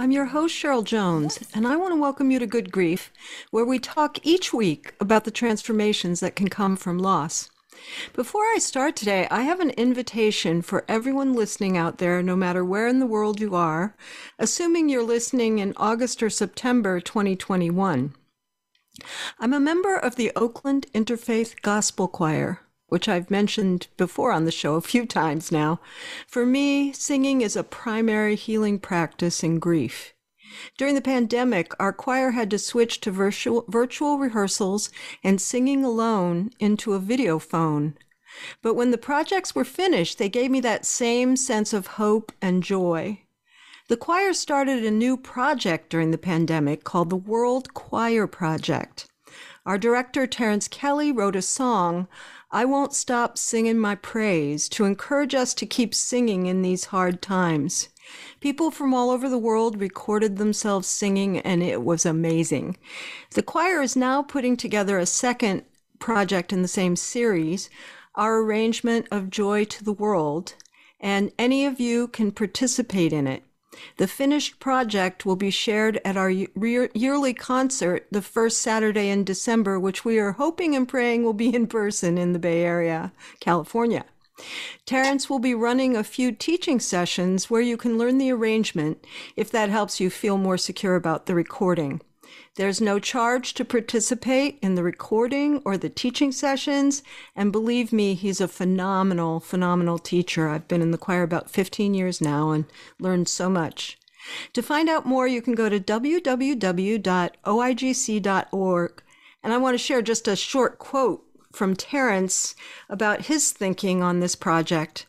I'm your host, Cheryl Jones, and I want to welcome you to Good Grief, where we talk each week about the transformations that can come from loss. Before I start today, I have an invitation for everyone listening out there, no matter where in the world you are, assuming you're listening in August or September 2021. I'm a member of the Oakland Interfaith Gospel Choir, which I've mentioned before on the show a few times now. For me, singing is a primary healing practice in grief. During the pandemic, our choir had to switch to virtual, virtual rehearsals and singing alone into a video phone. But when the projects were finished, they gave me that same sense of hope and joy. The choir started a new project during the pandemic called the World Choir Project. Our director, Terence Kelly, wrote a song, I Won't Stop Singing My Praise, to encourage us to keep singing in these hard times. People from all over the world recorded themselves singing, and it was amazing. The choir is now putting together a second project in the same series, our arrangement of Joy to the World, and any of you can participate in it. The finished project will be shared at our yearly concert the first Saturday in December, which we are hoping and praying will be in person in the Bay Area, California. Terence will be running a few teaching sessions where you can learn the arrangement if that helps you feel more secure about the recording. There's no charge to participate in the recording or the teaching sessions. And believe me, he's a phenomenal, phenomenal teacher. I've been in the choir about 15 years now and learned so much. To find out more, you can go to www.oigc.org. And I want to share just a short quote from Terrence about his thinking on this project.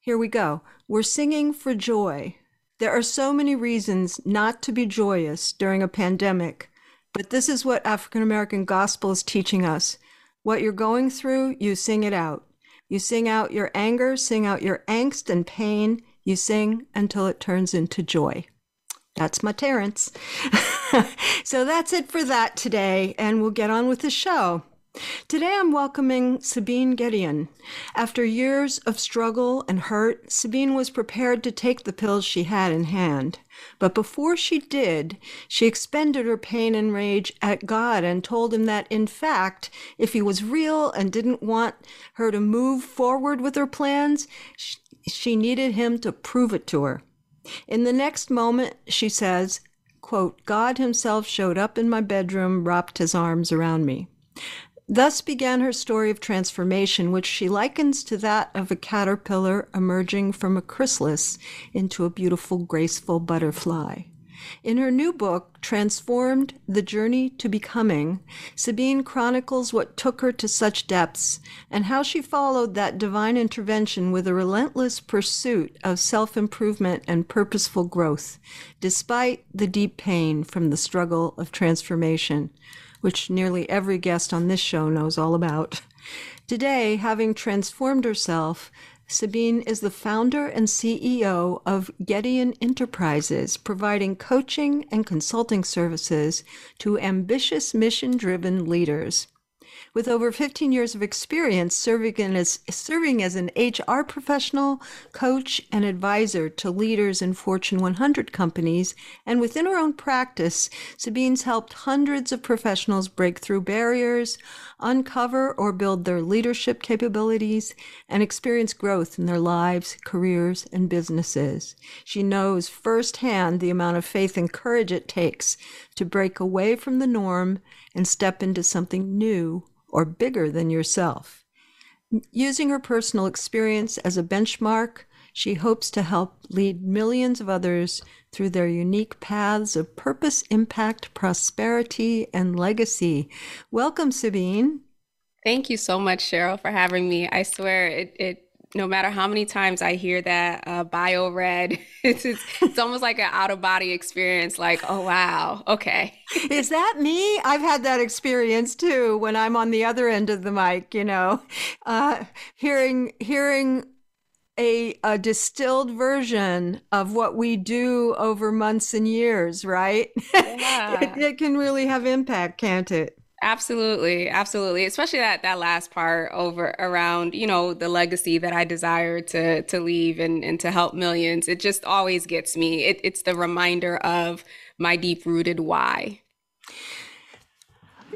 Here we go. We're singing for joy. There are so many reasons not to be joyous during a pandemic, but this is what African American gospel is teaching us. What you're going through, you sing it out. You sing out your anger, sing out your angst and pain. You sing until it turns into joy. That's my Terence. so that's it for that today, and we'll get on with the show. Today I'm welcoming Sabine Gedeon. After years of struggle and hurt, Sabine was prepared to take the pills she had in hand. But before she did, she expended her pain and rage at God and told him that, in fact, if he was real and didn't want her to move forward with her plans, she needed him to prove it to her. In the next moment, she says, quote, God himself showed up in my bedroom, wrapped his arms around me. Thus began her story of transformation, which she likens to that of a caterpillar emerging from a chrysalis into a beautiful, graceful butterfly. In her new book, Transformed The Journey to Becoming, Sabine chronicles what took her to such depths and how she followed that divine intervention with a relentless pursuit of self improvement and purposeful growth, despite the deep pain from the struggle of transformation which nearly every guest on this show knows all about. Today, having transformed herself, Sabine is the founder and CEO of Gedeon Enterprises, providing coaching and consulting services to ambitious mission driven leaders. With over 15 years of experience serving as, serving as an HR professional, coach, and advisor to leaders in Fortune 100 companies, and within her own practice, Sabine's helped hundreds of professionals break through barriers, uncover or build their leadership capabilities, and experience growth in their lives, careers, and businesses. She knows firsthand the amount of faith and courage it takes to break away from the norm and step into something new or bigger than yourself. Using her personal experience as a benchmark, she hopes to help lead millions of others through their unique paths of purpose, impact, prosperity, and legacy. Welcome, Sabine. Thank you so much, Cheryl, for having me. I swear it, it no matter how many times I hear that uh, bio red, it's, it's, it's almost like an out of body experience. Like, oh wow, okay. Is that me? I've had that experience too when I'm on the other end of the mic. You know, uh, hearing hearing a, a distilled version of what we do over months and years, right? Yeah. it, it can really have impact, can't it? Absolutely, absolutely. Especially that that last part over around, you know, the legacy that I desire to to leave and and to help millions. It just always gets me. It, it's the reminder of my deep rooted why.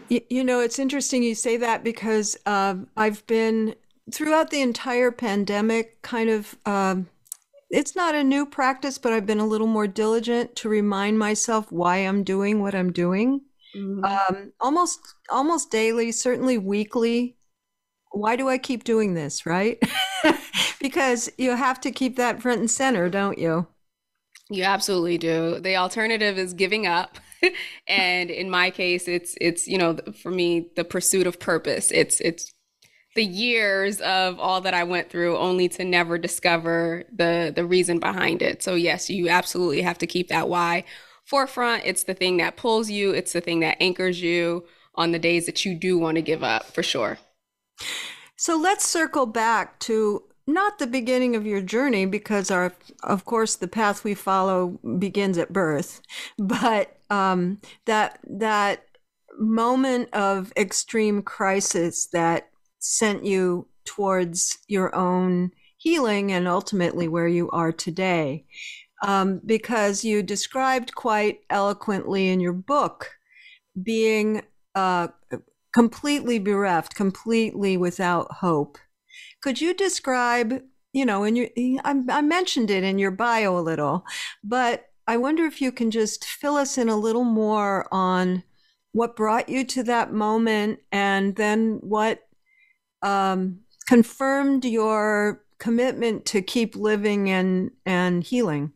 You, you, know, it's interesting you say that because um, I've been throughout the entire pandemic, kind of. Um, it's not a new practice, but I've been a little more diligent to remind myself why I'm doing what I'm doing mm-hmm. um, almost almost daily, certainly weekly. Why do I keep doing this? Right? because you have to keep that front and center, don't you? You absolutely do. The alternative is giving up. and in my case, it's it's you know for me the pursuit of purpose. It's it's the years of all that I went through only to never discover the the reason behind it. So yes, you absolutely have to keep that why forefront. It's the thing that pulls you, it's the thing that anchors you on the days that you do want to give up for sure. So let's circle back to not the beginning of your journey because our of course the path we follow begins at birth but um, that that moment of extreme crisis that sent you towards your own healing and ultimately where you are today um, because you described quite eloquently in your book being uh, completely bereft, completely without hope. Could you describe, you know, in your, I, I mentioned it in your bio a little, but I wonder if you can just fill us in a little more on what brought you to that moment and then what um, confirmed your commitment to keep living and, and healing.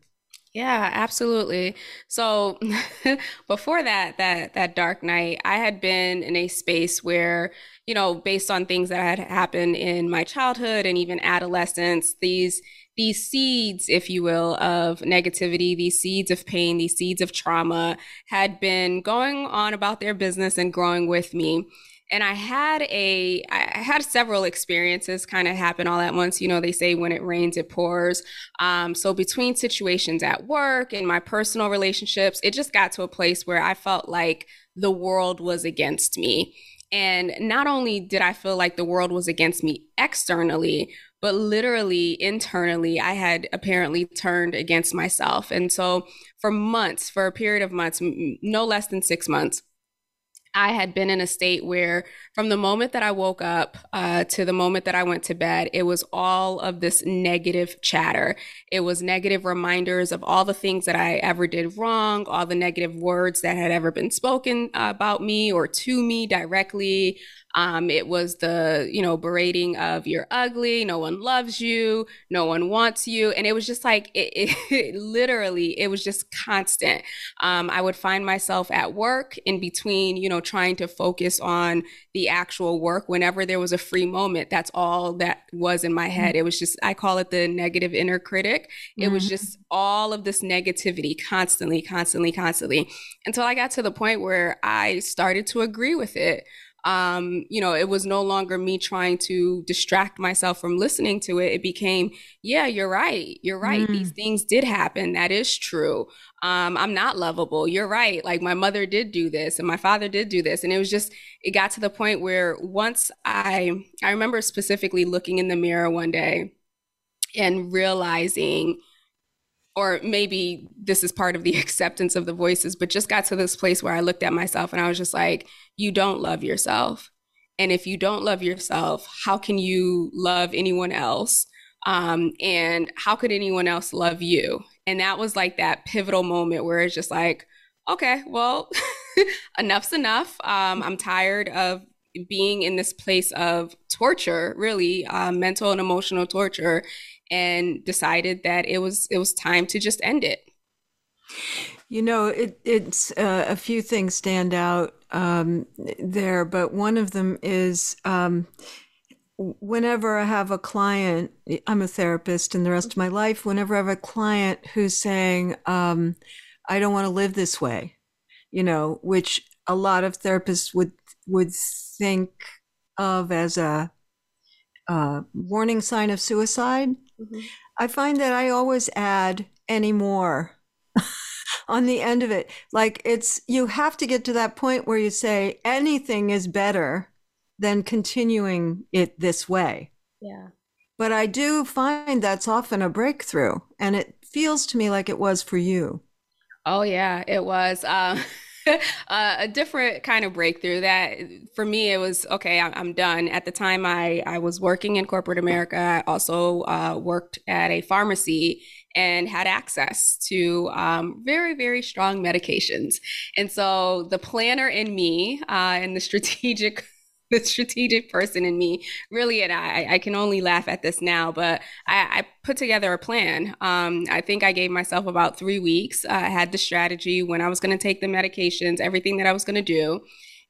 Yeah, absolutely. So before that, that that dark night, I had been in a space where, you know, based on things that had happened in my childhood and even adolescence, these these seeds, if you will, of negativity, these seeds of pain, these seeds of trauma had been going on about their business and growing with me and I had a I had several experiences kind of happen all at once. You know, they say when it rains, it pours. Um, so between situations at work and my personal relationships, it just got to a place where I felt like the world was against me. And not only did I feel like the world was against me externally, but literally internally, I had apparently turned against myself. And so for months, for a period of months, no less than six months, I had been in a state where, from the moment that I woke up uh, to the moment that I went to bed, it was all of this negative chatter. It was negative reminders of all the things that I ever did wrong, all the negative words that had ever been spoken uh, about me or to me directly. Um, it was the, you know, berating of you're ugly, no one loves you, no one wants you. And it was just like, it, it, it literally, it was just constant. Um, I would find myself at work in between, you know, trying to focus on the actual work whenever there was a free moment. That's all that was in my head. Mm-hmm. It was just, I call it the negative inner critic. It mm-hmm. was just all of this negativity constantly, constantly, constantly until I got to the point where I started to agree with it um, you know, it was no longer me trying to distract myself from listening to it. It became, yeah, you're right. You're right. Mm. These things did happen. That is true. Um, I'm not lovable. You're right. Like my mother did do this and my father did do this. And it was just, it got to the point where once I, I remember specifically looking in the mirror one day and realizing, or maybe this is part of the acceptance of the voices, but just got to this place where I looked at myself and I was just like, you don't love yourself. And if you don't love yourself, how can you love anyone else? Um, and how could anyone else love you? And that was like that pivotal moment where it's just like, okay, well, enough's enough. Um, I'm tired of being in this place of torture, really, uh, mental and emotional torture and decided that it was it was time to just end it. You know, it, it's uh, a few things stand out um, there, but one of them is um, whenever I have a client, I'm a therapist and the rest of my life, whenever I have a client who's saying, um, I don't want to live this way, you know, which a lot of therapists would would think of as a, a warning sign of suicide. Mm-hmm. I find that I always add any more on the end of it. Like it's, you have to get to that point where you say anything is better than continuing it this way. Yeah. But I do find that's often a breakthrough. And it feels to me like it was for you. Oh, yeah, it was. Um, uh, a different kind of breakthrough that for me it was okay i'm done. At the time i, I was working in corporate america. I also uh, worked at a pharmacy and had access to um, very very strong medications. And so the planner in me uh, and the strategic the strategic person in me. Really and I, I can only laugh at this now but I, I put together a plan. Um, I think I gave myself about three weeks. I had the strategy when I was going to take the medications everything that I was going to do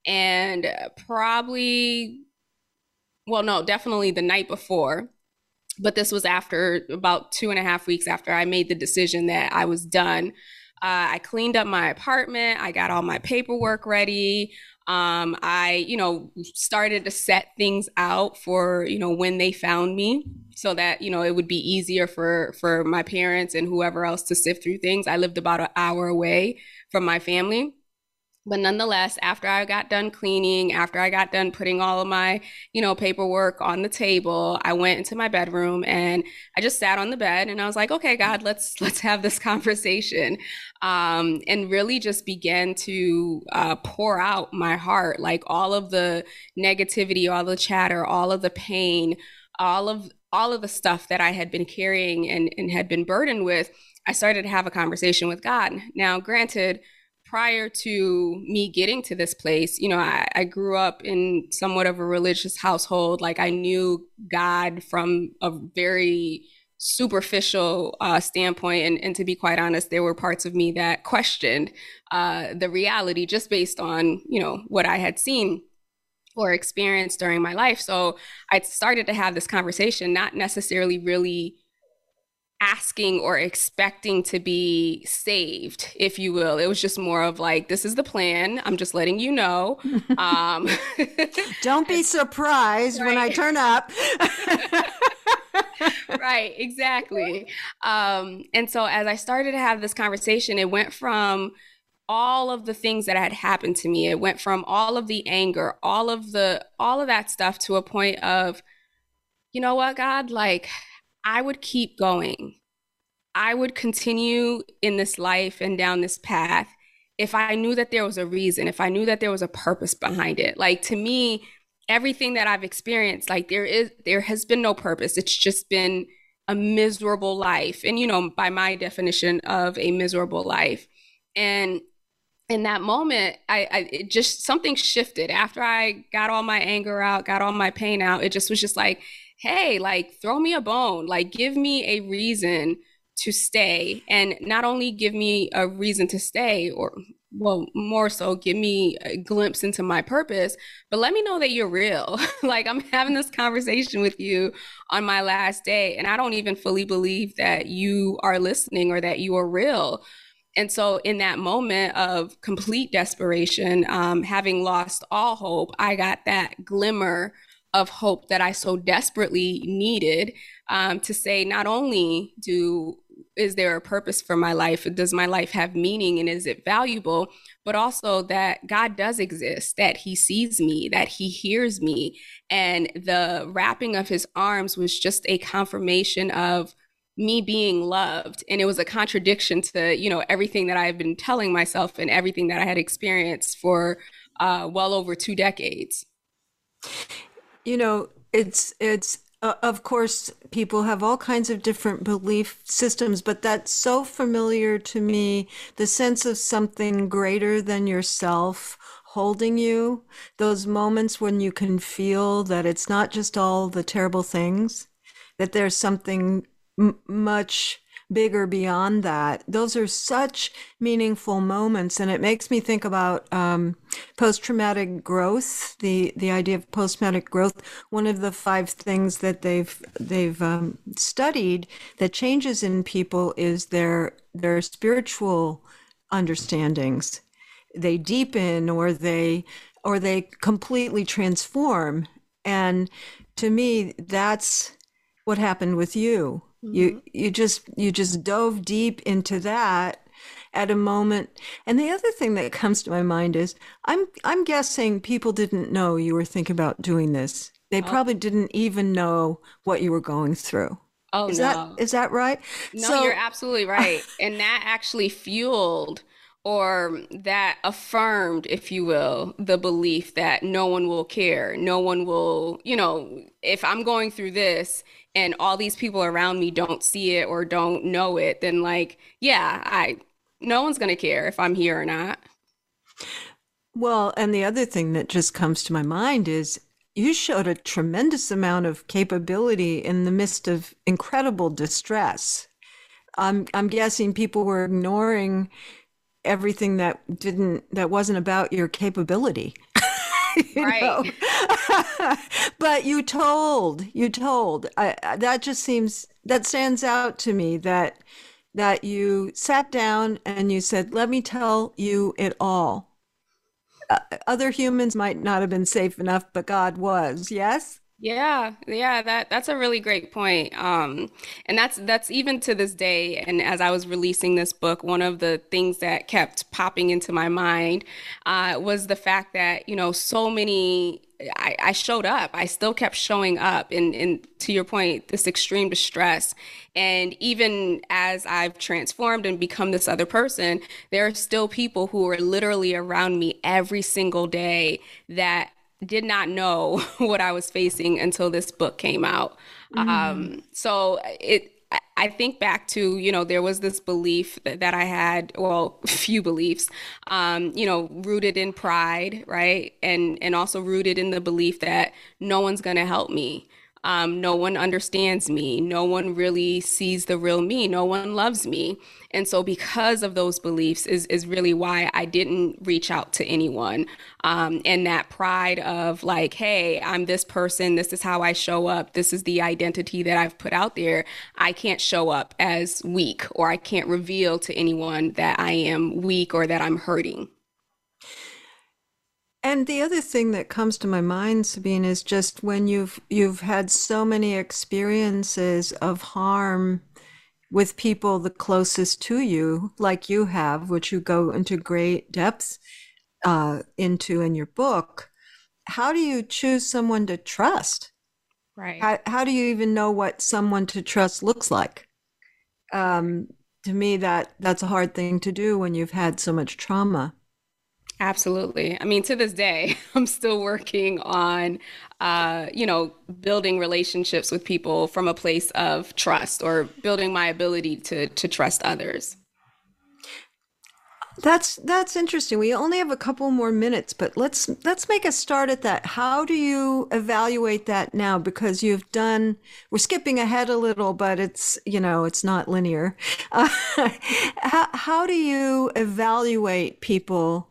and probably well no definitely the night before but this was after about two and a half weeks after I made the decision that I was done. Uh, I cleaned up my apartment. I got all my paperwork ready um, I, you know, started to set things out for, you know, when they found me so that, you know, it would be easier for, for my parents and whoever else to sift through things. I lived about an hour away from my family. But nonetheless, after I got done cleaning, after I got done putting all of my, you know, paperwork on the table, I went into my bedroom and I just sat on the bed and I was like, okay, God, let's let's have this conversation, um, and really just began to uh, pour out my heart, like all of the negativity, all the chatter, all of the pain, all of all of the stuff that I had been carrying and, and had been burdened with. I started to have a conversation with God. Now, granted prior to me getting to this place, you know, I, I, grew up in somewhat of a religious household. Like I knew God from a very superficial uh, standpoint. And, and, to be quite honest, there were parts of me that questioned uh, the reality just based on, you know, what I had seen or experienced during my life. So I started to have this conversation, not necessarily really asking or expecting to be saved, if you will. It was just more of like, this is the plan. I'm just letting you know. Um, Don't be surprised right. when I turn up. right, exactly. Um, and so as I started to have this conversation, it went from all of the things that had happened to me. It went from all of the anger, all of the all of that stuff to a point of, you know what, God, like I would keep going. I would continue in this life and down this path if I knew that there was a reason, if I knew that there was a purpose behind it. Like to me, everything that I've experienced, like there is there has been no purpose. It's just been a miserable life. And you know, by my definition of a miserable life. And in that moment, I, I it just something shifted after I got all my anger out, got all my pain out. It just was just like, hey, like throw me a bone, like give me a reason to stay. And not only give me a reason to stay, or well, more so, give me a glimpse into my purpose, but let me know that you're real. like I'm having this conversation with you on my last day, and I don't even fully believe that you are listening or that you are real. And so, in that moment of complete desperation, um, having lost all hope, I got that glimmer of hope that I so desperately needed um, to say, not only do is there a purpose for my life? Does my life have meaning and is it valuable? But also that God does exist, that He sees me, that He hears me. And the wrapping of His arms was just a confirmation of me being loved. And it was a contradiction to, you know, everything that I've been telling myself and everything that I had experienced for uh, well over two decades. You know, it's it's uh, of course people have all kinds of different belief systems, but that's so familiar to me, the sense of something greater than yourself holding you, those moments when you can feel that it's not just all the terrible things, that there's something m- much bigger beyond that. Those are such meaningful moments, and it makes me think about um, post-traumatic growth. The the idea of post-traumatic growth. One of the five things that they've they've um, studied that changes in people is their their spiritual understandings. They deepen, or they or they completely transform. And to me, that's what happened with you. Mm-hmm. You you just you just dove deep into that at a moment. And the other thing that comes to my mind is I'm I'm guessing people didn't know you were thinking about doing this. They oh. probably didn't even know what you were going through. Oh is no. that is that right? No, so, you're absolutely right. and that actually fueled or that affirmed, if you will, the belief that no one will care. No one will, you know, if I'm going through this and all these people around me don't see it or don't know it, then like, yeah, I no one's going to care if I'm here or not. Well, and the other thing that just comes to my mind is you showed a tremendous amount of capability in the midst of incredible distress. I'm I'm guessing people were ignoring everything that didn't that wasn't about your capability. you right. but you told, you told. I, that just seems that stands out to me that that you sat down and you said, "Let me tell you it all." Uh, other humans might not have been safe enough, but God was. Yes. Yeah, yeah, that that's a really great point. Um, and that's that's even to this day. And as I was releasing this book, one of the things that kept popping into my mind uh, was the fact that you know so many. I, I showed up. I still kept showing up, and, and to your point, this extreme distress. And even as I've transformed and become this other person, there are still people who are literally around me every single day that did not know what I was facing until this book came out. Mm. Um, so it, I think back to, you know, there was this belief that, that I had, well, few beliefs, um, you know, rooted in pride, right? And, and also rooted in the belief that no one's going to help me. Um, no one understands me. No one really sees the real me. No one loves me. And so, because of those beliefs, is, is really why I didn't reach out to anyone. Um, and that pride of, like, hey, I'm this person. This is how I show up. This is the identity that I've put out there. I can't show up as weak, or I can't reveal to anyone that I am weak or that I'm hurting. And the other thing that comes to my mind, Sabine, is just when you've you've had so many experiences of harm with people the closest to you, like you have, which you go into great depth uh, into in your book. How do you choose someone to trust? Right. How, how do you even know what someone to trust looks like? Um, to me, that that's a hard thing to do when you've had so much trauma. Absolutely. I mean, to this day, I'm still working on, uh, you know, building relationships with people from a place of trust or building my ability to to trust others. That's that's interesting. We only have a couple more minutes, but let's let's make a start at that. How do you evaluate that now? Because you've done. We're skipping ahead a little, but it's you know it's not linear. Uh, how how do you evaluate people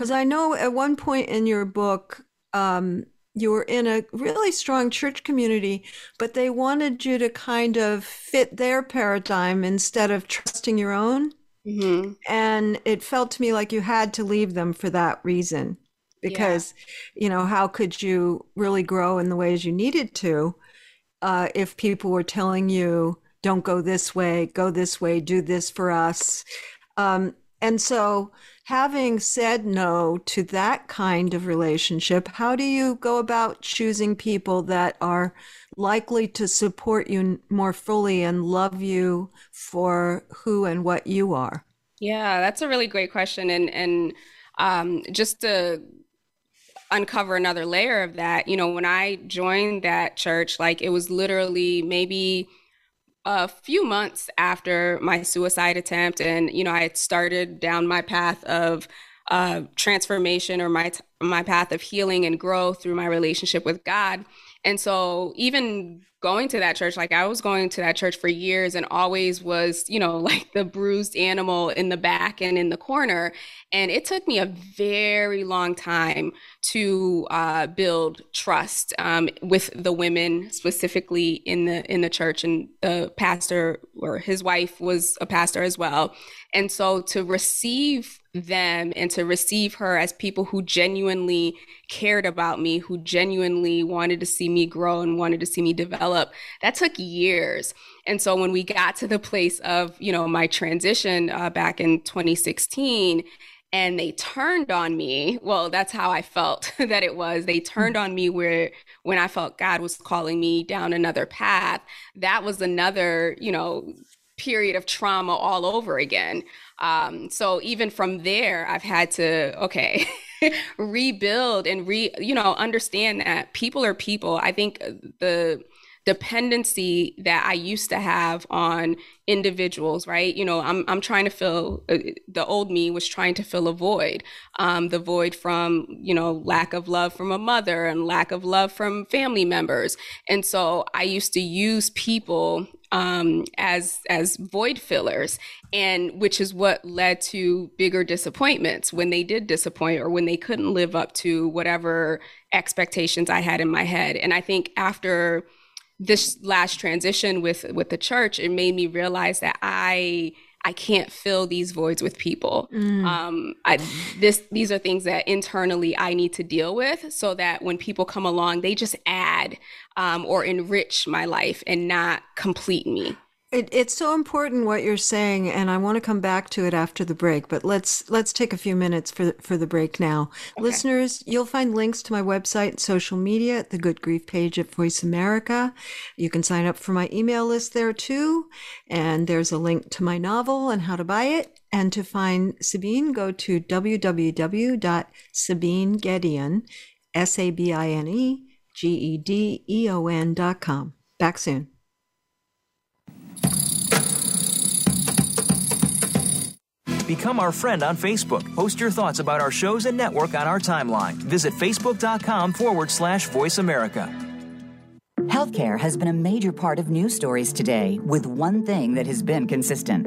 because I know at one point in your book, um, you were in a really strong church community, but they wanted you to kind of fit their paradigm instead of trusting your own. Mm-hmm. And it felt to me like you had to leave them for that reason. Because, yeah. you know, how could you really grow in the ways you needed to uh, if people were telling you, don't go this way, go this way, do this for us? Um, and so having said no to that kind of relationship, how do you go about choosing people that are likely to support you more fully and love you for who and what you are? Yeah, that's a really great question. And and um, just to uncover another layer of that, you know, when I joined that church, like it was literally maybe a few months after my suicide attempt and you know i had started down my path of uh, transformation or my my path of healing and growth through my relationship with god and so even going to that church, like I was going to that church for years and always was, you know, like the bruised animal in the back and in the corner. And it took me a very long time to uh, build trust um, with the women, specifically in the in the church. And the pastor or his wife was a pastor as well. And so to receive them and to receive her as people who genuinely cared about me, who genuinely wanted to see me grow and wanted to see me develop, that took years. And so when we got to the place of, you know, my transition uh, back in 2016, and they turned on me. Well that's how i felt that it was. They turned on me where when i felt god was calling me down another path that was another you know period of trauma all over again. Um, so even from there i've had to okay rebuild and re you know understand that people are people. I think the dependency that I used to have on individuals, right? You know, I'm, I'm trying to fill, uh, the old me was trying to fill a void, um, the void from, you know, lack of love from a mother and lack of love from family members. And so I used to use people um, as as void fillers, and which is what led to bigger disappointments when they did disappoint or when they couldn't live up to whatever expectations I had in my head. And I think after this last transition with with the church, it made me realize that I I can't fill these voids with people. Mm. Um, I, this these are things that internally I need to deal with, so that when people come along, they just add um, or enrich my life and not complete me. It, it's so important what you're saying, and I want to come back to it after the break. But let's let's take a few minutes for for the break now, okay. listeners. You'll find links to my website and social media at the Good Grief page at Voice America. You can sign up for my email list there too, and there's a link to my novel and how to buy it. And to find Sabine, go to www.sabinegedeon, S A B I N E G E D E O N dot com. Back soon. Become our friend on Facebook. Post your thoughts about our shows and network on our timeline. Visit facebook.com forward slash voice America. Healthcare has been a major part of news stories today, with one thing that has been consistent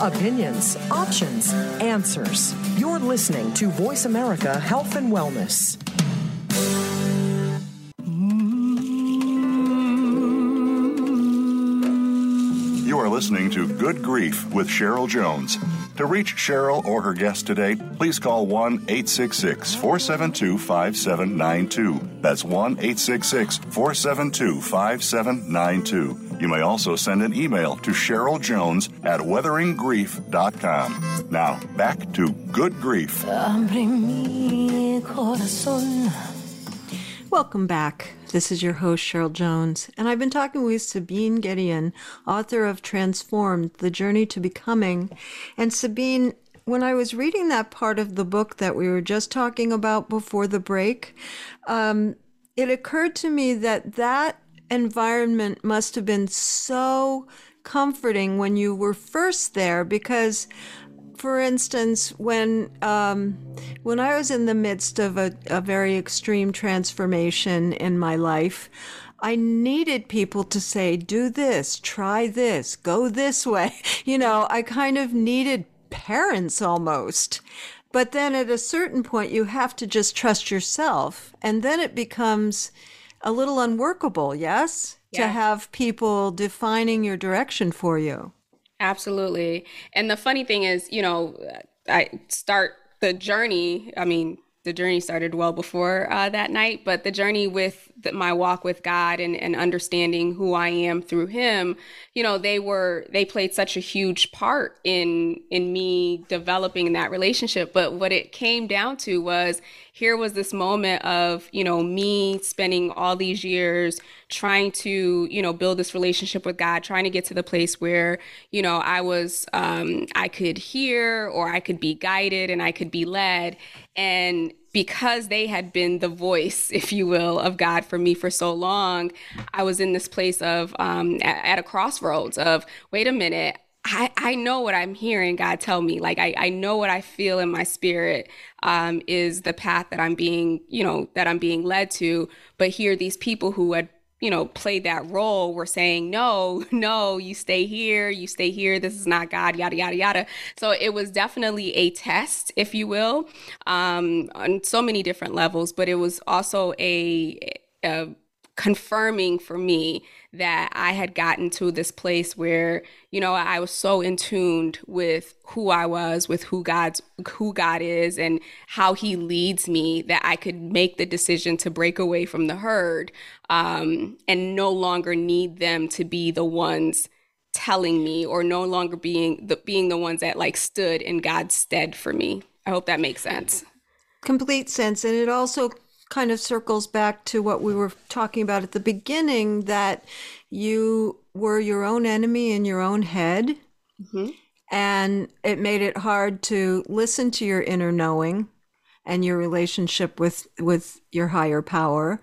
Opinions, options, answers. You're listening to Voice America Health and Wellness. You are listening to Good Grief with Cheryl Jones. To reach Cheryl or her guest today, please call 1 866 472 5792. That's 1 866 472 5792. You may also send an email to Cheryl Jones at weatheringgrief.com. Now, back to Good Grief. Welcome back. This is your host, Cheryl Jones, and I've been talking with Sabine Gedeon, author of Transformed The Journey to Becoming. And Sabine, when I was reading that part of the book that we were just talking about before the break, um, it occurred to me that that environment must have been so comforting when you were first there because for instance, when um, when I was in the midst of a, a very extreme transformation in my life, I needed people to say, "Do this, try this, go this way." You know, I kind of needed parents almost. But then at a certain point, you have to just trust yourself, and then it becomes a little unworkable. Yes, yeah. to have people defining your direction for you. Absolutely. And the funny thing is, you know, I start the journey, I mean, the journey started well before uh, that night, but the journey with the, my walk with God and, and understanding who I am through Him, you know, they were they played such a huge part in in me developing that relationship. But what it came down to was here was this moment of you know me spending all these years trying to you know build this relationship with God, trying to get to the place where you know I was um, I could hear or I could be guided and I could be led. And because they had been the voice, if you will, of God for me for so long, I was in this place of um, at, at a crossroads of, wait a minute, I, I know what I'm hearing God tell me. Like I, I know what I feel in my spirit um, is the path that I'm being, you know, that I'm being led to. But here, these people who had you know, played that role were saying, no, no, you stay here, you stay here, this is not God, yada, yada, yada. So it was definitely a test, if you will, um, on so many different levels, but it was also a, a confirming for me that I had gotten to this place where, you know, I was so in tuned with who I was, with who God's who God is and how he leads me that I could make the decision to break away from the herd um, and no longer need them to be the ones telling me or no longer being the being the ones that like stood in God's stead for me. I hope that makes sense. Complete sense. And it also kind of circles back to what we were talking about at the beginning that you were your own enemy in your own head. Mm-hmm. And it made it hard to listen to your inner knowing and your relationship with, with your higher power.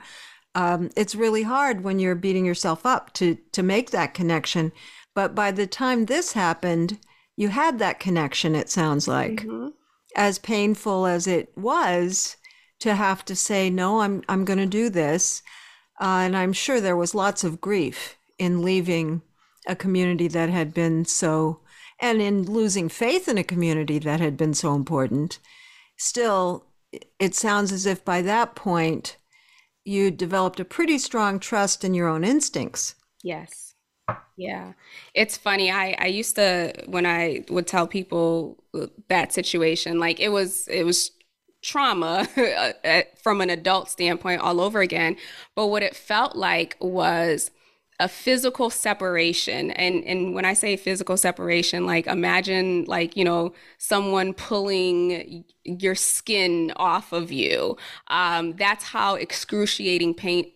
Um, it's really hard when you're beating yourself up to, to make that connection. But by the time this happened, you had that connection, it sounds like. Mm-hmm. As painful as it was, to have to say no i'm i'm going to do this uh, and i'm sure there was lots of grief in leaving a community that had been so and in losing faith in a community that had been so important still it sounds as if by that point you developed a pretty strong trust in your own instincts yes yeah. It's funny. I I used to when I would tell people that situation like it was it was trauma uh, from an adult standpoint all over again. But what it felt like was a physical separation and and when i say physical separation like imagine like you know someone pulling your skin off of you um, that's how excruciating pain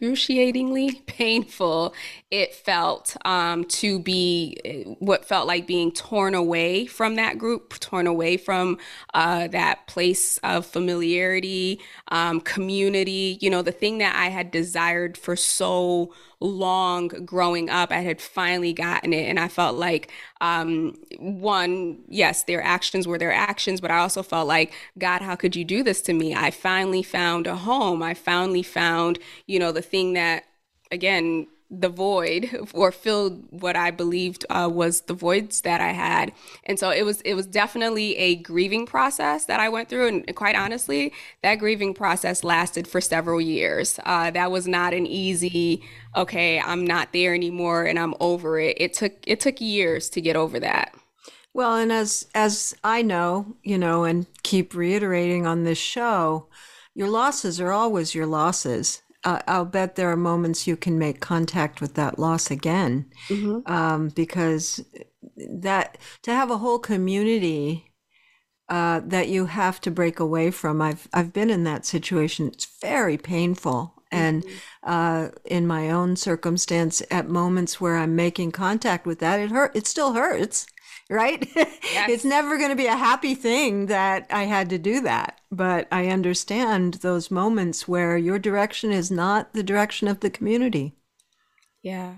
excruciatingly painful it felt um, to be what felt like being torn away from that group, torn away from uh, that place of familiarity, um, community. You know, the thing that I had desired for so long growing up, I had finally gotten it. And I felt like, um, one, yes, their actions were their actions, but I also felt like, God, how could you do this to me? I finally found a home. I finally found, you know, the thing that, again, the void or filled what I believed uh, was the voids that I had. And so it was it was definitely a grieving process that I went through. And quite honestly, that grieving process lasted for several years. Uh, that was not an easy, okay, I'm not there anymore and I'm over it. It took it took years to get over that. Well, and as as I know, you know, and keep reiterating on this show, your losses are always your losses uh, I'll bet there are moments you can make contact with that loss again, mm-hmm. um, because that to have a whole community uh, that you have to break away from. I've I've been in that situation. It's very painful, and mm-hmm. uh, in my own circumstance, at moments where I'm making contact with that, it hurt. It still hurts right? Yes. it's never going to be a happy thing that I had to do that. But I understand those moments where your direction is not the direction of the community. Yeah.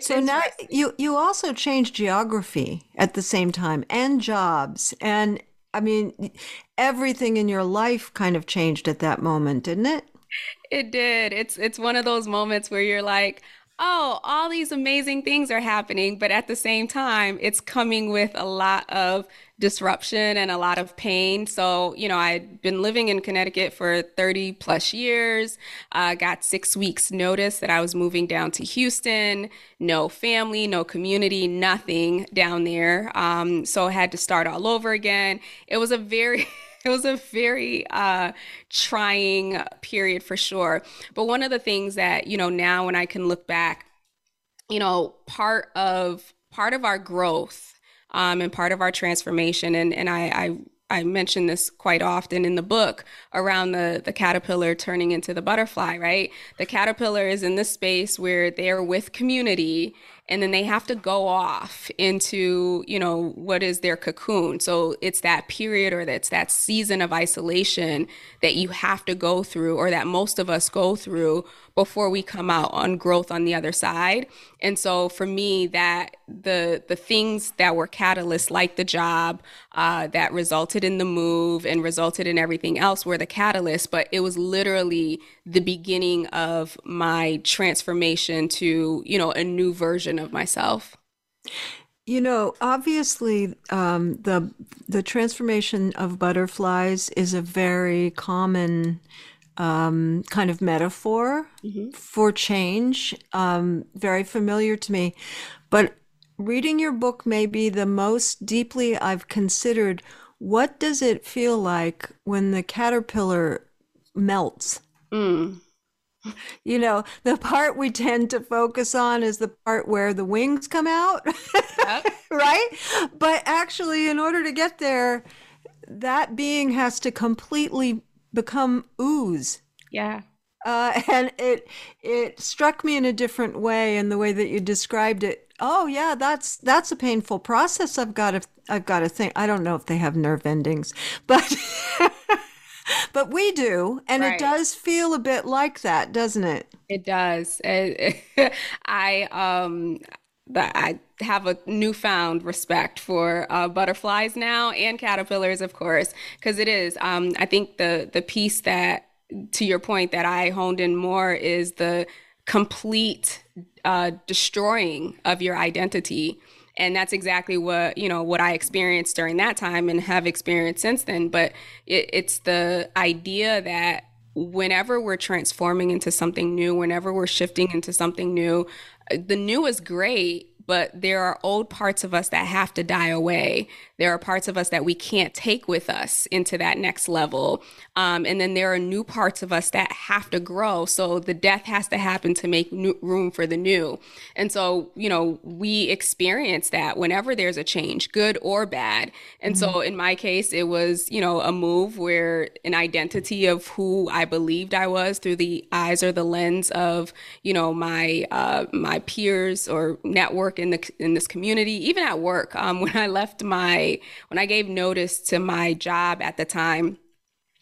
So now you you also changed geography at the same time and jobs and I mean everything in your life kind of changed at that moment, didn't it? It did. It's it's one of those moments where you're like, oh, all these amazing things are happening. But at the same time, it's coming with a lot of disruption and a lot of pain. So, you know, I'd been living in Connecticut for 30 plus years. Uh, got six weeks notice that I was moving down to Houston. No family, no community, nothing down there. Um, so I had to start all over again. It was a very it was a very uh, trying period for sure. But one of the things that you know now when I can look back, you know, part of part of our growth um, and part of our transformation, and and I, I I mention this quite often in the book around the the caterpillar turning into the butterfly, right? The caterpillar is in this space where they're with community and then they have to go off into you know what is their cocoon. So it's that period or that's that season of isolation that you have to go through or that most of us go through before we come out on growth on the other side. And so for me that the the things that were catalysts like the job uh, that resulted in the move and resulted in everything else were the catalyst but it was literally the beginning of my transformation to you know a new version of myself. You know obviously um, the the transformation of butterflies is a very common um, kind of metaphor mm-hmm. for change um, very familiar to me. But reading your book may be the most deeply i've considered what does it feel like when the caterpillar melts Mm. You know, the part we tend to focus on is the part where the wings come out, yep. right? But actually, in order to get there, that being has to completely become ooze. Yeah. Uh, and it it struck me in a different way in the way that you described it. Oh yeah, that's that's a painful process. I've got to I've got to think. I don't know if they have nerve endings, but but we do, and right. it does feel a bit like that, doesn't it? It does. I um I have a newfound respect for uh, butterflies now and caterpillars, of course, because it is. Um, I think the the piece that, to your point, that I honed in more is the complete uh, destroying of your identity and that's exactly what you know what i experienced during that time and have experienced since then. But it, it's the idea that whenever we're transforming into something new whenever we're shifting into something new uh, the new is great but there are old parts of us that have to die away. There are parts of us that we can't take with us into that next level. Um, and then there are new parts of us that have to grow. So the death has to happen to make new, room for the new. And so, you know, we experience that whenever there's a change, good or bad. And mm-hmm. so in my case, it was, you know, a move where an identity of who I believed I was through the eyes or the lens of, you know, my, uh, my peers or network work in the in this community, even at work. Um, when I left my when I gave notice to my job at the time,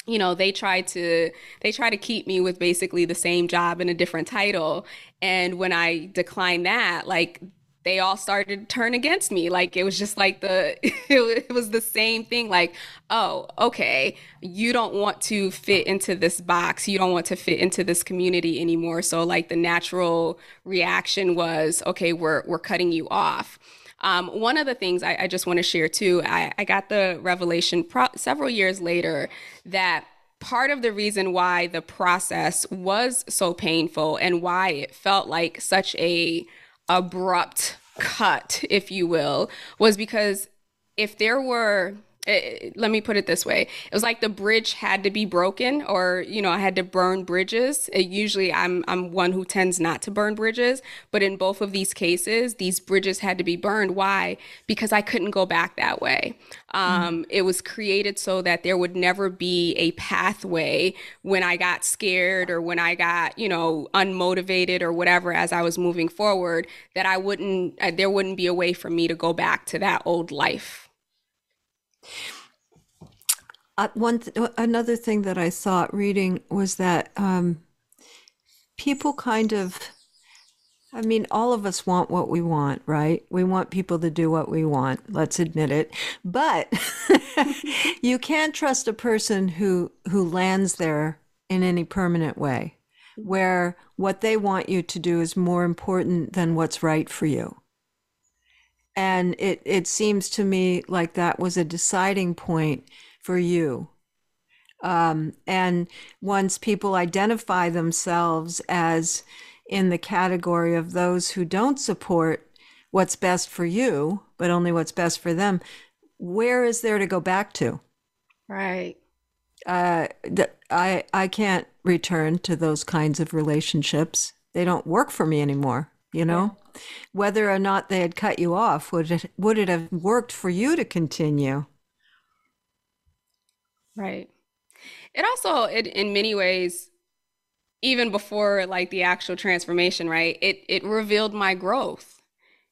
you know they tried to they try to keep me with basically the same job and a different title and when i declined that like they all started to turn against me. Like it was just like the it was the same thing like, "Oh, okay, you don't want to fit into this box. You don't want to fit into this community anymore." So like the natural reaction was, "Okay, we're we're cutting you off." Um, one of the things I, I just want to share too, I, I got the revelation pro- several years later that part of the reason why the process was so painful and why it felt like such a abrupt cut, if you will, was because if there were it, let me put it this way. It was like the bridge had to be broken or you know i had to burn bridges. It, usually i'm i'm one who tends not to burn bridges but in both of these cases these bridges had to be burned. Why? Because i couldn't go back that way. Um, mm. it was created so that there would never be a pathway when i got scared or when i got you know unmotivated or whatever as i was moving forward that i wouldn't uh, there wouldn't be a way for me to go back to that old life uh, one th- another thing that I thought reading was that um, people kind of, I mean, all of us want what we want, right? We want people to do what we want. Let's admit it. But you can't trust a person who who lands there in any permanent way, where what they want you to do is more important than what's right for you. And it, it seems to me like that was a deciding point for you. Um, and once people identify themselves as in the category of those who don't support what's best for you, but only what's best for them, where is there to go back to? Right. Uh, that I I can't return to those kinds of relationships. They don't work for me anymore. You know, whether or not they had cut you off, would it would it have worked for you to continue? Right. It also, it in many ways, even before like the actual transformation, right? It it revealed my growth.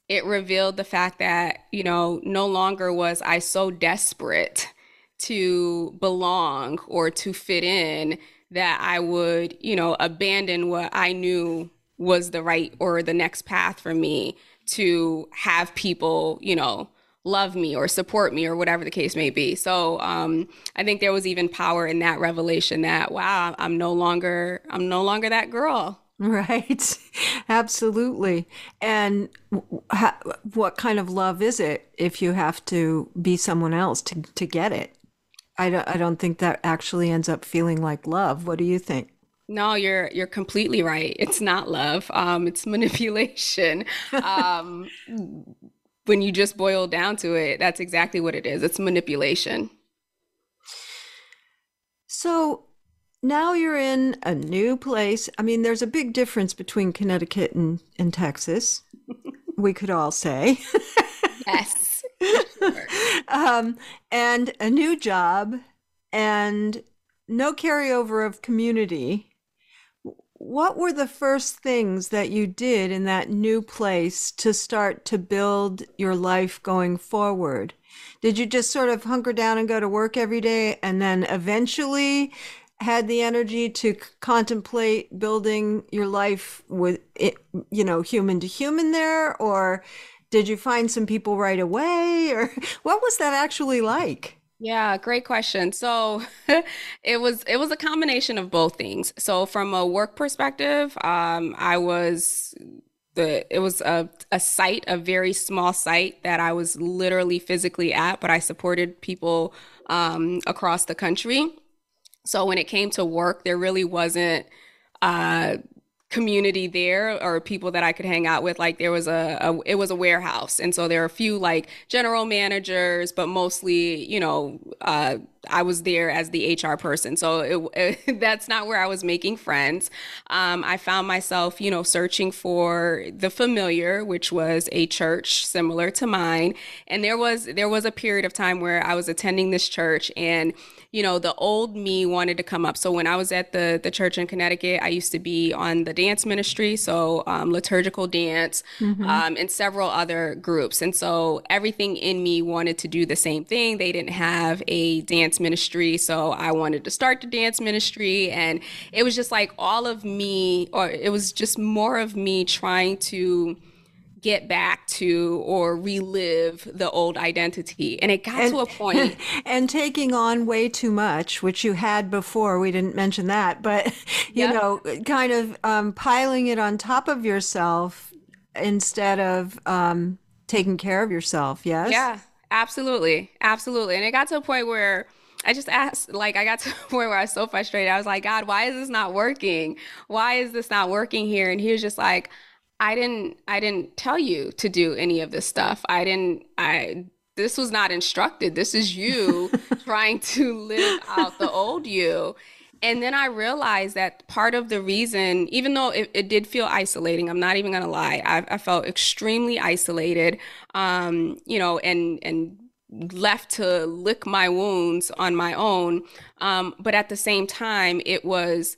It revealed the fact that you know no longer was I so desperate to belong or to fit in that I would, you know, abandon what I knew was the right or the next path for me to have people, you know, love me or support me or whatever the case may be. So um, I think there was even power in that revelation that wow, I'm no longer I'm no longer that girl. Right. Absolutely. And ha- what kind of love is it if you have to be someone else to, to get it? I don't, I don't think that actually ends up feeling like love. What do you think? No, you're you're completely right. It's not love. Um, it's manipulation. um, when you just boil down to it, that's exactly what it is. It's manipulation. So now you're in a new place. I mean, there's a big difference between Connecticut and, and Texas. we could all say. yes. um, and a new job and no carryover of community. What were the first things that you did in that new place to start to build your life going forward? Did you just sort of hunker down and go to work every day and then eventually had the energy to contemplate building your life with it, you know, human to human there or did you find some people right away or what was that actually like? Yeah, great question. So it was it was a combination of both things. So from a work perspective, um, I was the it was a, a site, a very small site that I was literally physically at, but I supported people um, across the country. So when it came to work, there really wasn't uh, community there or people that I could hang out with. Like there was a, a, it was a warehouse. And so there are a few like general managers, but mostly, you know, uh, I was there as the HR person. So it, it, that's not where I was making friends. Um, I found myself, you know, searching for the familiar, which was a church similar to mine. And there was, there was a period of time where I was attending this church and you know, the old me wanted to come up. So when I was at the the church in Connecticut, I used to be on the dance ministry, so um, liturgical dance, mm-hmm. um, and several other groups. And so everything in me wanted to do the same thing. They didn't have a dance ministry, so I wanted to start the dance ministry, and it was just like all of me, or it was just more of me trying to get back to or relive the old identity. And it got and, to a point. And taking on way too much, which you had before. We didn't mention that, but, you yep. know, kind of um, piling it on top of yourself instead of um, taking care of yourself. Yes? Yeah, absolutely. Absolutely. And it got to a point where. I just asked, like, I got to a point where I was so frustrated. I was like, God, why is this not working? Why is this not working here? And he was just like, I didn't I didn't tell you to do any of this stuff. I didn't I this was not instructed. This is you trying to live out the old you. And then I realized that part of the reason, even though it, it did feel isolating, I'm not even gonna lie, I, I felt extremely isolated, um, you know, and and left to lick my wounds on my own. Um, but at the same time, it was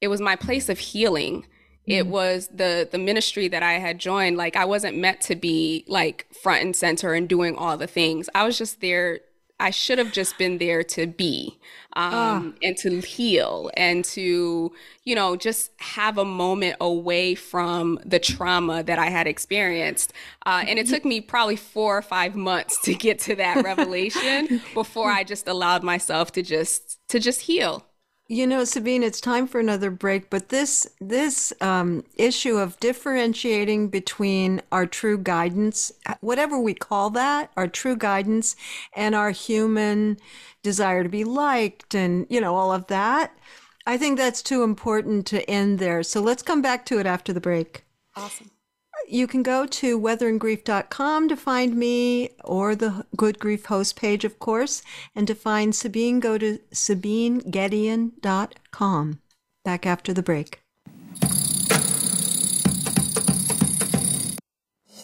it was my place of healing it mm-hmm. was the the ministry that I had joined. Like I wasn't meant to be like front and center and doing all the things. I was just there. I should have just been there to be um, and to heal and to, you know, just have a moment away from the trauma that I had experienced. Uh, and it took me probably four or five months to get to that revelation before I just allowed myself to just to just heal. You know, Sabine, it's time for another break, but this this um, issue of differentiating between our true guidance, whatever we call that, our true guidance, and our human desire to be liked, and you know all of that, I think that's too important to end there. So let's come back to it after the break. Awesome. You can go to weatheringgrief.com to find me or the Good Grief host page, of course. And to find Sabine, go to sabinegedeon.com. Back after the break.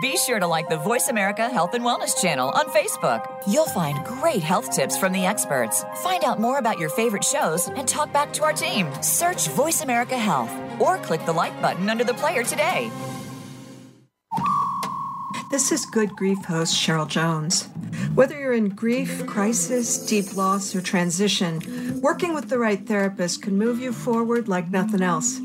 Be sure to like the Voice America Health and Wellness channel on Facebook. You'll find great health tips from the experts. Find out more about your favorite shows and talk back to our team. Search Voice America Health or click the like button under the player today. This is Good Grief host Cheryl Jones. Whether you're in grief, crisis, deep loss, or transition, working with the right therapist can move you forward like nothing else.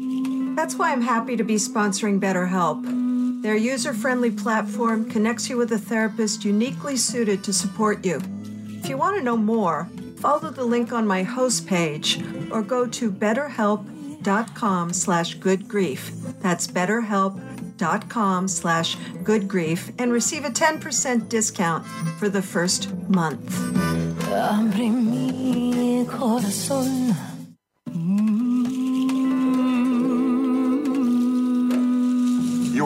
That's why I'm happy to be sponsoring BetterHelp. Their user friendly platform connects you with a therapist uniquely suited to support you. If you want to know more, follow the link on my host page or go to betterhelp.com slash goodgrief. That's betterhelp.com slash goodgrief and receive a 10% discount for the first month.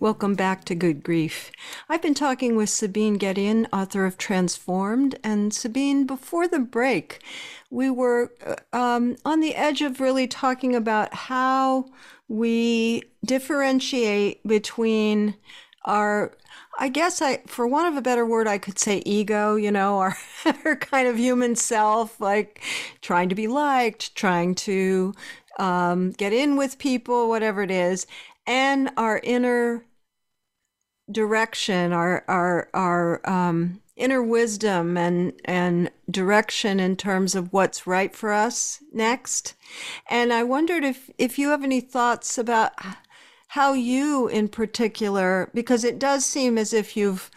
Welcome back to Good Grief. I've been talking with Sabine Gedeon, author of Transformed. And Sabine, before the break, we were uh, um, on the edge of really talking about how we differentiate between our I guess I, for want of a better word, I could say ego, you know, our, our kind of human self, like trying to be liked, trying to um, get in with people, whatever it is, and our inner direction, our our our um, inner wisdom and and direction in terms of what's right for us next. And I wondered if if you have any thoughts about how you, in particular, because it does seem as if you've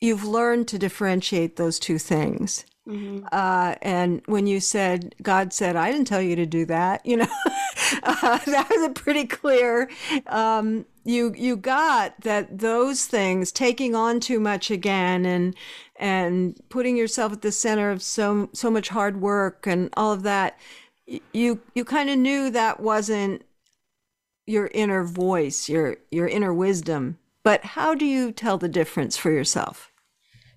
you've learned to differentiate those two things. Mm-hmm. Uh, and when you said, God said, I didn't tell you to do that, you know, uh, that was a pretty clear, um, you, you got that those things, taking on too much again and, and putting yourself at the center of so, so much hard work and all of that, you, you kind of knew that wasn't your inner voice, your, your inner wisdom. But how do you tell the difference for yourself?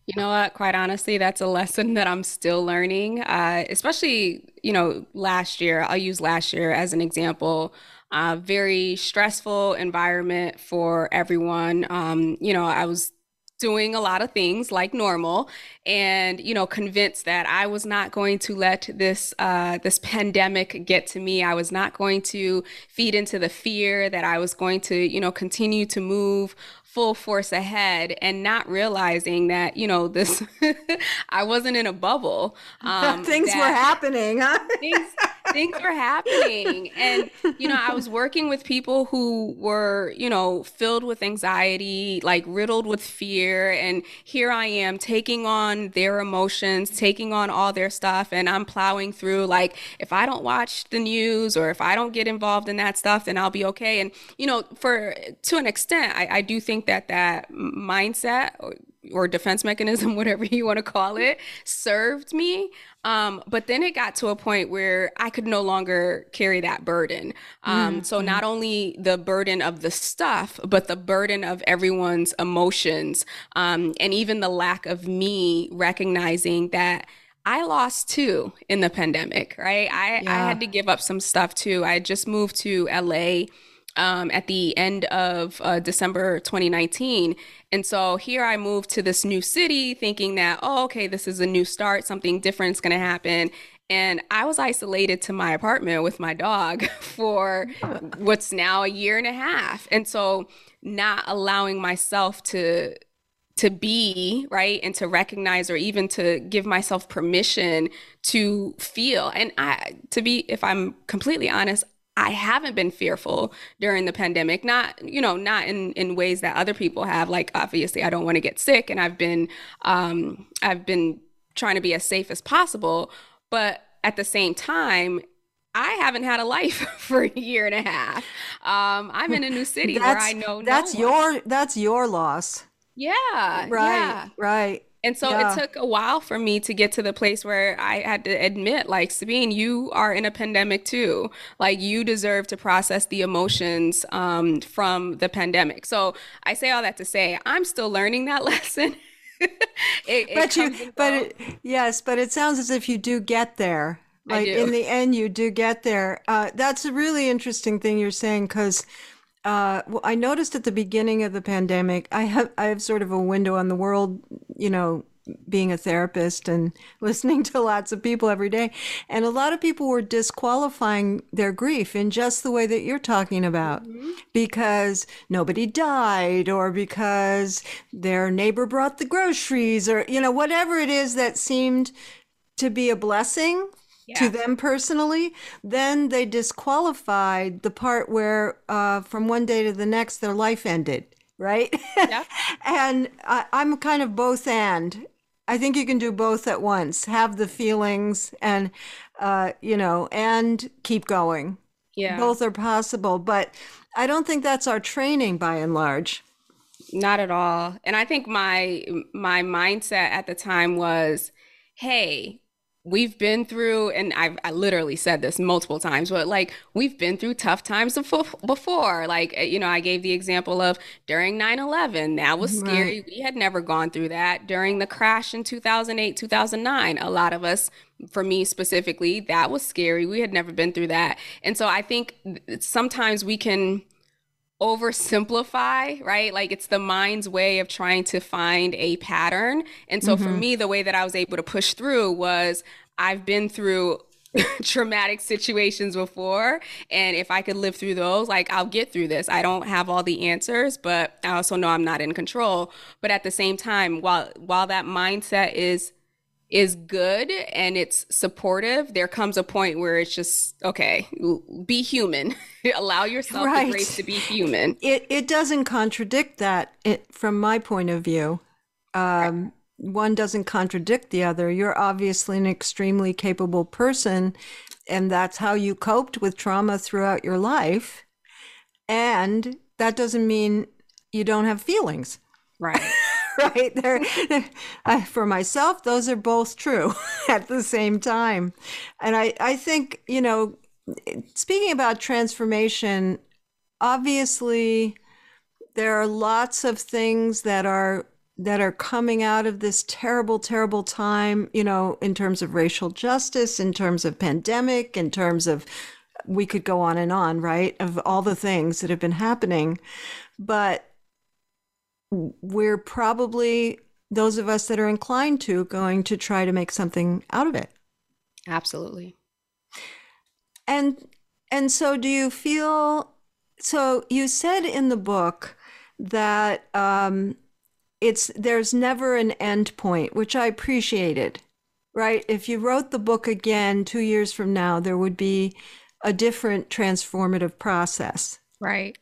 You know what? Quite honestly, that's a lesson that I'm still learning. Uh, especially, you know, last year. I'll use last year as an example. Uh, very stressful environment for everyone. Um, you know, I was doing a lot of things like normal and you know convinced that i was not going to let this uh, this pandemic get to me i was not going to feed into the fear that i was going to you know continue to move full force ahead and not realizing that you know this i wasn't in a bubble um, things were happening huh? things, things were happening. And you know i was working with people who were you know filled with anxiety like riddled with fear. And here i am taking on their emotions taking on all their stuff. And i'm plowing through like if i don't watch the news or if i don't get involved in that stuff then i'll be okay. And you know for to an extent i, I do think that that mindset or, defense mechanism, whatever you want to call it, served me. Um, but then it got to a point where I could no longer carry that burden. Um, mm-hmm. So not only the burden of the stuff, but the burden of everyone's emotions, um, and even the lack of me recognizing that. I lost too in the pandemic, right? I, yeah. I had to give up some stuff too. I just moved to LA um, at the end of uh, December 2019. And so here I moved to this new city thinking that, oh, okay, this is a new start, something different is going to happen. And I was isolated to my apartment with my dog for what's now a year and a half. And so not allowing myself to to be right and to recognize or even to give myself permission to feel and i to be if i'm completely honest I haven't been fearful during the pandemic, not, you know, not in, in ways that other people have. Like, obviously, I don't want to get sick and I've been, um, I've been trying to be as safe as possible. But at the same time, I haven't had a life for a year and a half. Um, I'm in a new city where I know that's no your that's your loss. Yeah, right, yeah. right. And so Yeah. it took a while for me to get to the place where I had to admit, like, Sabine, you are in a pandemic too. Like, you deserve to process the emotions um, from the pandemic. So I say all that to say, I'm still learning that lesson. it, it but you but it, yes but it sounds as if you do get there like in the end you do get there uh, that's a really interesting thing you're saying because uh, well, I noticed at the beginning of the pandemic, I have I have sort of a window on the world, you know, being a therapist and listening to lots of people every day, and a lot of people were disqualifying their grief in just the way that you're talking about, because nobody died, or because their neighbor brought the groceries, or you know, whatever it is that seemed to be a blessing to them personally, then they disqualified the part where uh, from one day to the next their life ended, right? Yeah. and I, I'm kind of both and. I think you can do both at once. Have the feelings and, uh, you know, and keep going. Yeah. Both are possible, but I don't think that's our training by and large. Not at all. And I think my my mindset at the time was, hey, we've been through and I've I literally said this multiple times, but like we've been through tough times before. Like uh, you know, I gave the example of during 9/11, that was scary. We had never gone through that. During the crash in 2008, 2009, a lot of us for me specifically, that was scary. We had never been through that. And so I think sometimes we can oversimplify, right? Like it's the mind's way of trying to find a pattern. And so for mm-hmm. me, the way that I was able to push through was I've been through traumatic situations before. And if I could live through those, like I'll get through this. I don't have all the answers, but I also know I'm not in control. But at the same time, while while that mindset is is good and it's supportive, there comes a point where it's just okay, be human. Allow yourself Right. the grace to be human. It it doesn't contradict that it, from my point of view. Um, one doesn't contradict the other. You're obviously an extremely capable person, and that's how you coped with trauma throughout your life. And that doesn't mean you don't have feelings, Right. right? There, I, for myself, those are both true at the same time. And I, I think, you know, speaking about transformation, obviously there are lots of things that are that are coming out of this terrible terrible time you know in terms of racial justice in terms of pandemic in terms of we could go on and on right of all the things that have been happening but we're probably those of us that are inclined to going to try to make something out of it Absolutely. And and so do you feel so you said in the book that um it's there's never an end point, which I appreciated. Right? If you wrote the book again 2 years from now, there would be a different transformative process. Right.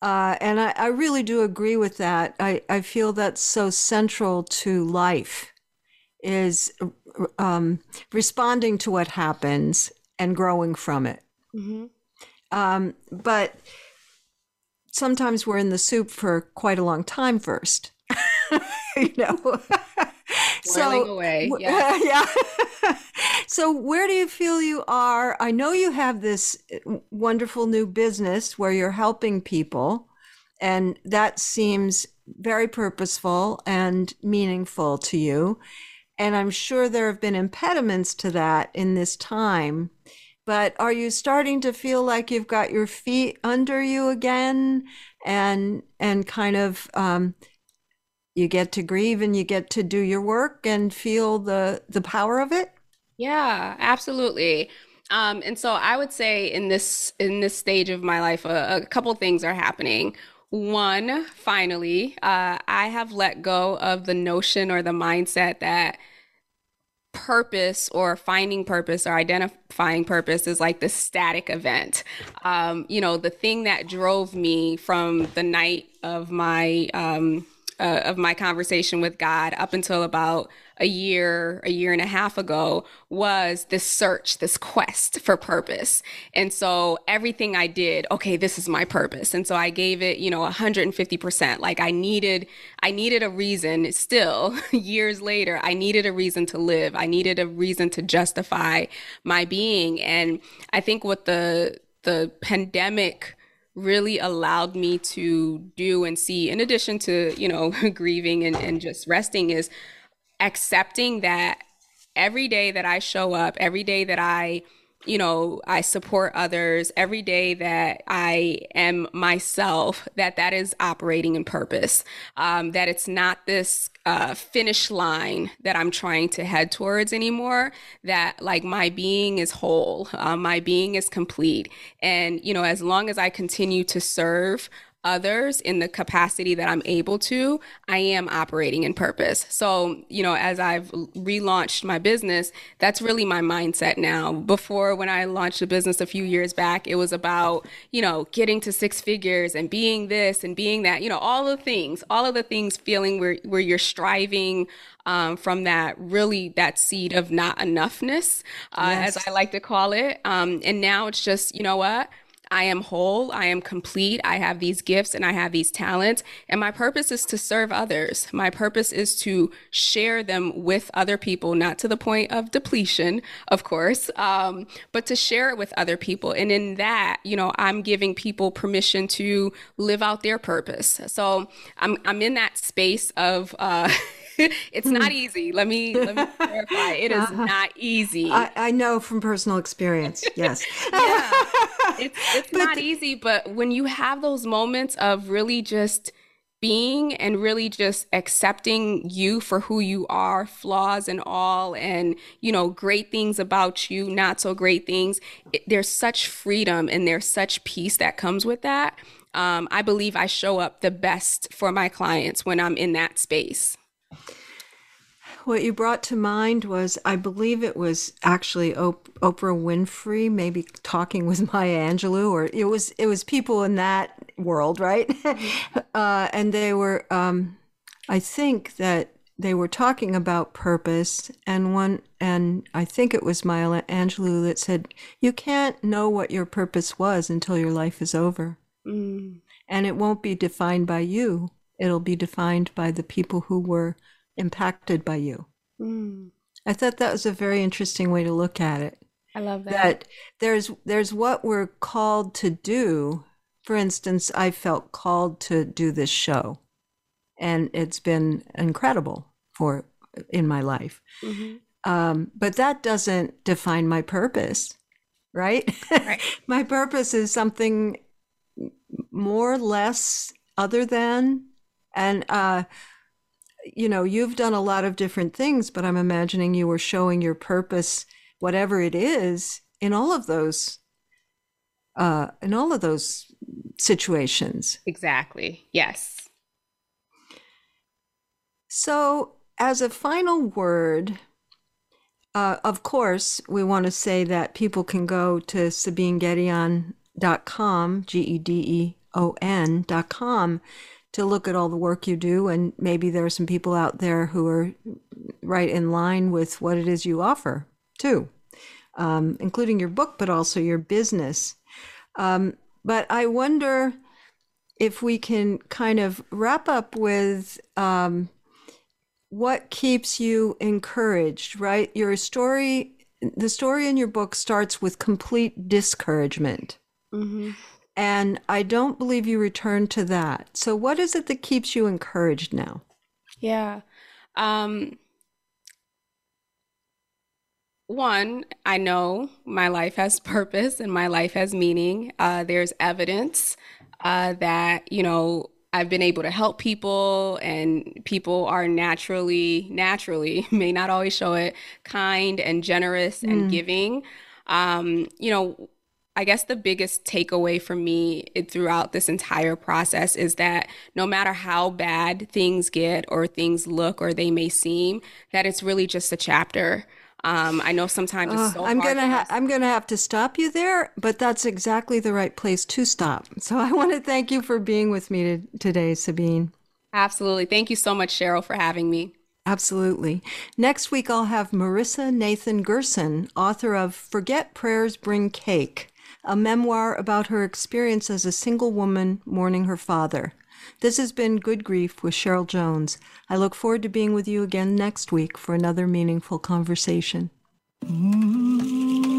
Uh, and I, I really do agree with that. I, I feel that's so central to life is um, responding to what happens and growing from it. Um, but sometimes we're in the soup for quite a long time first. you know. Boiling away, yeah. yeah. So where do you feel you are? I know you have this uh, wonderful new business where you're helping people, and that seems very purposeful and meaningful to you. And I'm sure there have been impediments to that in this time. but are you starting to feel like you've got your feet under you again and and kind of um, you get to grieve and you get to do your work and feel the the power of it yeah absolutely um, and so i would say in this in this stage of my life a, a couple things are happening one finally uh, i have let go of the notion or the mindset that purpose or finding purpose or identifying purpose is like the static event. Um, you know, the thing that drove me from the night of my um, uh, of my conversation with God up until about a year, a year and a half ago was this search, this quest for purpose. And so everything I did, okay, this is my purpose. And so I gave it, you know, 150%. Like I needed, I needed a reason still years later, I needed a reason to live. I needed a reason to justify my being. And I think what the, the pandemic really allowed me to do and see in addition to you know grieving and, and just resting is accepting that every day that I show up, every day that I, you know, I support others, every day that I am myself, that that is operating in purpose. Um, that it's not this uh, finish line that I'm trying to head towards anymore. That like my being is whole, uh, my being is complete, and you know, as long as I continue to serve others in the capacity that I'm able to, I am operating in purpose. So, you know, as I've relaunched my business, that's really my mindset now. Before, when I launched the business a few years back, it was about, you know, getting to six figures and being this and being that, you know, all the things, all of the things feeling where, where you're striving um, from that really that seed of not enoughness, uh, yes. as I like to call it. Um, and now it's just, you know what? I am whole, I am complete, I have these gifts and I have these talents. And my purpose is to serve others. My purpose is to share them with other people, not to the point of depletion, of course, um, but to share it with other people. And in that, you know, I'm giving people permission to live out their purpose. So I'm, I'm in that space of, uh, it's not easy. Let me let me clarify. It is uh-huh. not easy. I, I, know from personal experience. Yes. yeah. It's it's but not easy, but when you have those moments of really just being and really just accepting you for who you are, flaws and all, and you know, great things about you, not so great things. It, there's such freedom and there's such peace that comes with that. Um, I believe I show up the best for my clients when I'm in that space. What you brought to mind was, I believe it was actually Oprah Winfrey, maybe talking with Maya Angelou, or it was it was people in that world, right? uh, and they were, um, I think that they were talking about purpose, and one, and I think it was Maya Angelou that said, "You can't know what your purpose was until your life is over, mm. and it won't be defined by you." It'll be defined by the people who were impacted by you. Mm. I thought that was a very interesting way to look at it. I love that. That there's there's what we're called to do. For instance, I felt called to do this show, and it's been incredible for in my life. Mm-hmm. Um, but that doesn't define my purpose, right? right. my purpose is something more or less other than and, uh, you know, you've done a lot of different things, but I'm imagining you were showing your purpose, whatever it is, in all of those, uh, in all of those situations. Exactly. Yes. So, as a final word, uh, of course, we want to say that people can go to SabineGedeon.com, G E D E O N.com to look at all the work you do and maybe there are some people out there who are right in line with what it is you offer too um, including your book but also your business. Um, but i wonder if we can kind of wrap up with um, what keeps you encouraged right? Your story the story in your book starts with complete discouragement. Mm-hmm. And I don't believe you returned to that. So, what is it that keeps you encouraged now? Yeah. Um, one, I know my life has purpose and my life has meaning. Uh, there's evidence uh, that, you know, I've been able to help people and people are naturally, naturally, may not always show it, kind and generous mm. and giving. Um, you know, I guess the biggest takeaway for me throughout this entire process is that no matter how bad things get or things look or they may seem, that it's really just a chapter. Um, I know sometimes it's so I'm gonna ha- I'm gonna have to stop you there, but that's exactly the right place to stop. So I want to thank you for being with me to- today, Sabine. Absolutely, thank you so much, Cheryl, for having me. Absolutely. Next week, I'll have Merissa Nathan Gerson, author of Forget Prayers Bring Cake a memoir about her experience as a single woman mourning her father. This has been Good Grief with Cheryl Jones. I look forward to being with you again next week for another meaningful conversation. Mm-hmm.